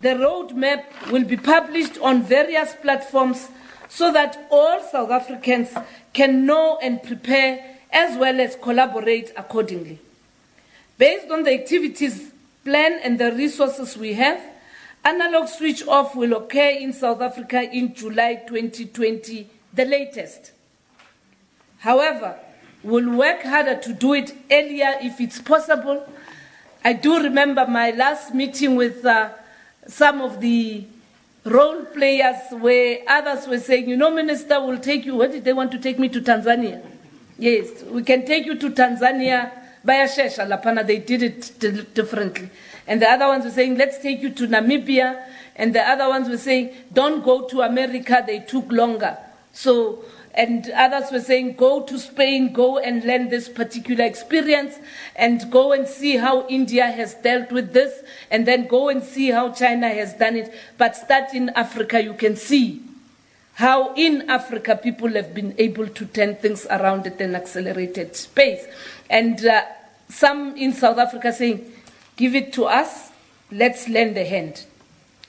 The roadmap will be published on various platforms so that all South Africans can know and prepare as well as collaborate accordingly. Based on the activities plan and the resources we have, analog switch off will occur in South Africa in July 2020, the latest. However, we'll work harder to do it earlier if it's possible. I do remember my last meeting with uh, some of the role players where others were saying, you know, Minister, will take you, what did they want to take me to Tanzania? Yes, we can take you to Tanzania via Shesha Lapana. They did it differently. And the other ones were saying, let's take you to Namibia. And the other ones were saying, don't go to America. They took longer. So and others were saying, go to Spain, go and learn this particular experience, and go and see how India has dealt with this, and then go and see how China has done it. But start in Africa, you can see how in Africa people have been able to turn things around at an accelerated pace. And uh, some in South Africa saying, give it to us, let's lend a hand.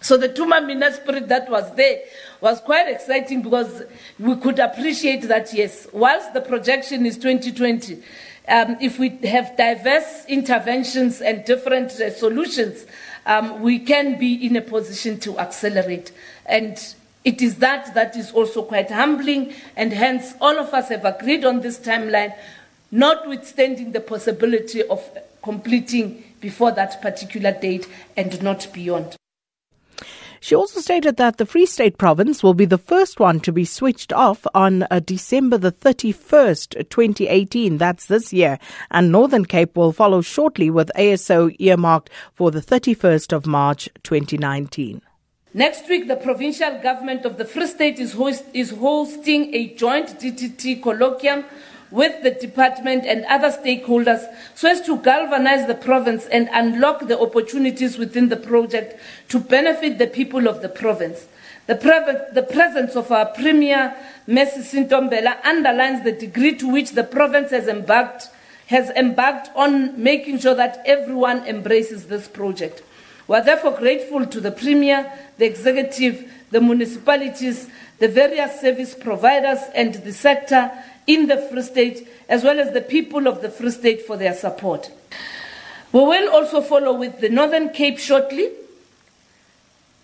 So the Thuma Mina spirit that was there was quite exciting because we could appreciate that, yes, whilst the projection is 2020, um, if we have diverse interventions and different uh, solutions, um, we can be in a position to accelerate. And it is that that is also quite humbling, and hence all of us have agreed on this timeline, notwithstanding the possibility of completing before that particular date and not beyond. She also stated that the Free State province will be the first one to be switched off on uh, December the 31st, 2018. That's this year. And Northern Cape will follow shortly with ASO earmarked for the 31st of March, 2019. Next week, the provincial government of the Free State is, host, is hosting a joint DTT colloquium with the department and other stakeholders so as to galvanize the province and unlock the opportunities within the project to benefit the people of the province. The, the presence of our Premier, Mercy Sintombela, underlines the degree to which the province has embarked, has embarked on making sure that everyone embraces this project. We are therefore grateful to the Premier, the Executive, the municipalities, the various service providers, and the sector in the Free State, as well as the people of the Free State for their support. We will also follow with the Northern Cape shortly,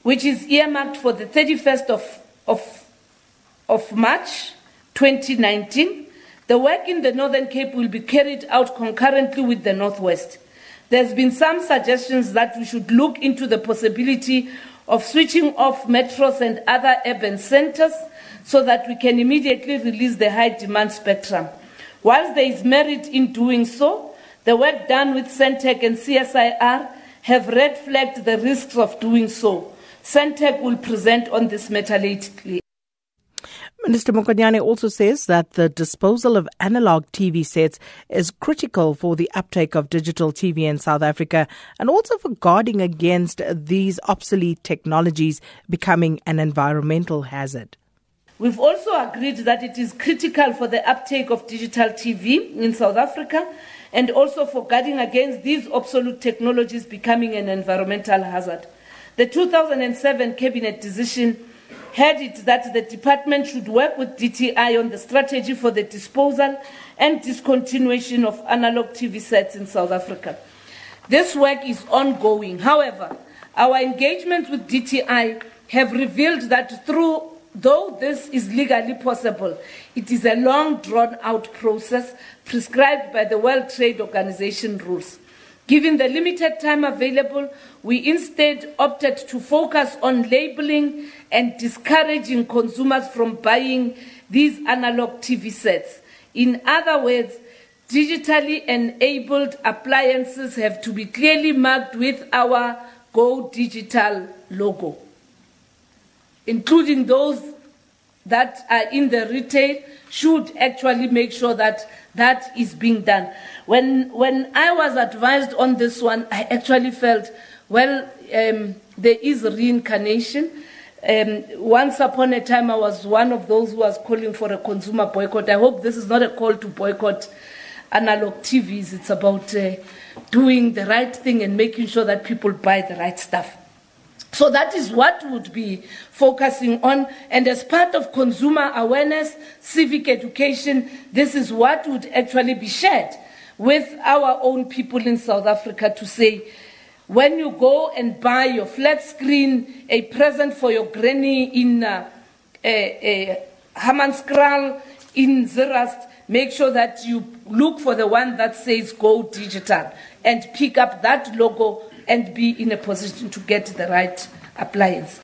which is earmarked for the 31st of, of, of March 2019. The work in the Northern Cape will be carried out concurrently with the Northwest. There's been some suggestions that we should look into the possibility of switching off metros and other urban centers so that we can immediately release the high demand spectrum. Whilst there is merit in doing so, the work done with Sentech and CSIR have red flagged the risks of doing so. Sentech will present on this matter lately. Minister Mokonyane also says that the disposal of analog TV sets is critical for the uptake of digital TV in South Africa and also for guarding against these obsolete technologies becoming an environmental hazard. We've also agreed that it is critical for the uptake of digital TV in South Africa and also for guarding against these obsolete technologies becoming an environmental hazard. The 2007 Cabinet decision had it that the department should work with DTI on the strategy for the disposal and discontinuation of analog TV sets in South Africa. This work is ongoing. However, our engagements with DTI have revealed that through Though this is legally possible, it is a long drawn out process prescribed by the World Trade Organization rules. Given the limited time available, we instead opted to focus on labeling and discouraging consumers from buying these analog TV sets. In other words, digitally enabled appliances have to be clearly marked with our Go Digital logo including those that are in the retail, should actually make sure that that is being done. When, when I was advised on this one, I actually felt, well, um, there is reincarnation. Um, once upon a time, I was one of those who was calling for a consumer boycott. I hope this is not a call to boycott analog TVs. It's about uh, doing the right thing and making sure that people buy the right stuff. So that is what would be focusing on. And as part of consumer awareness, civic education, this is what would actually be shared with our own people in South Africa to say, when you go and buy your flat screen, a present for your granny in uh, uh, Hammanskraal, in Zeerust, make sure that you look for the one that says go digital and pick up that logo and be in a position to get the right appliance.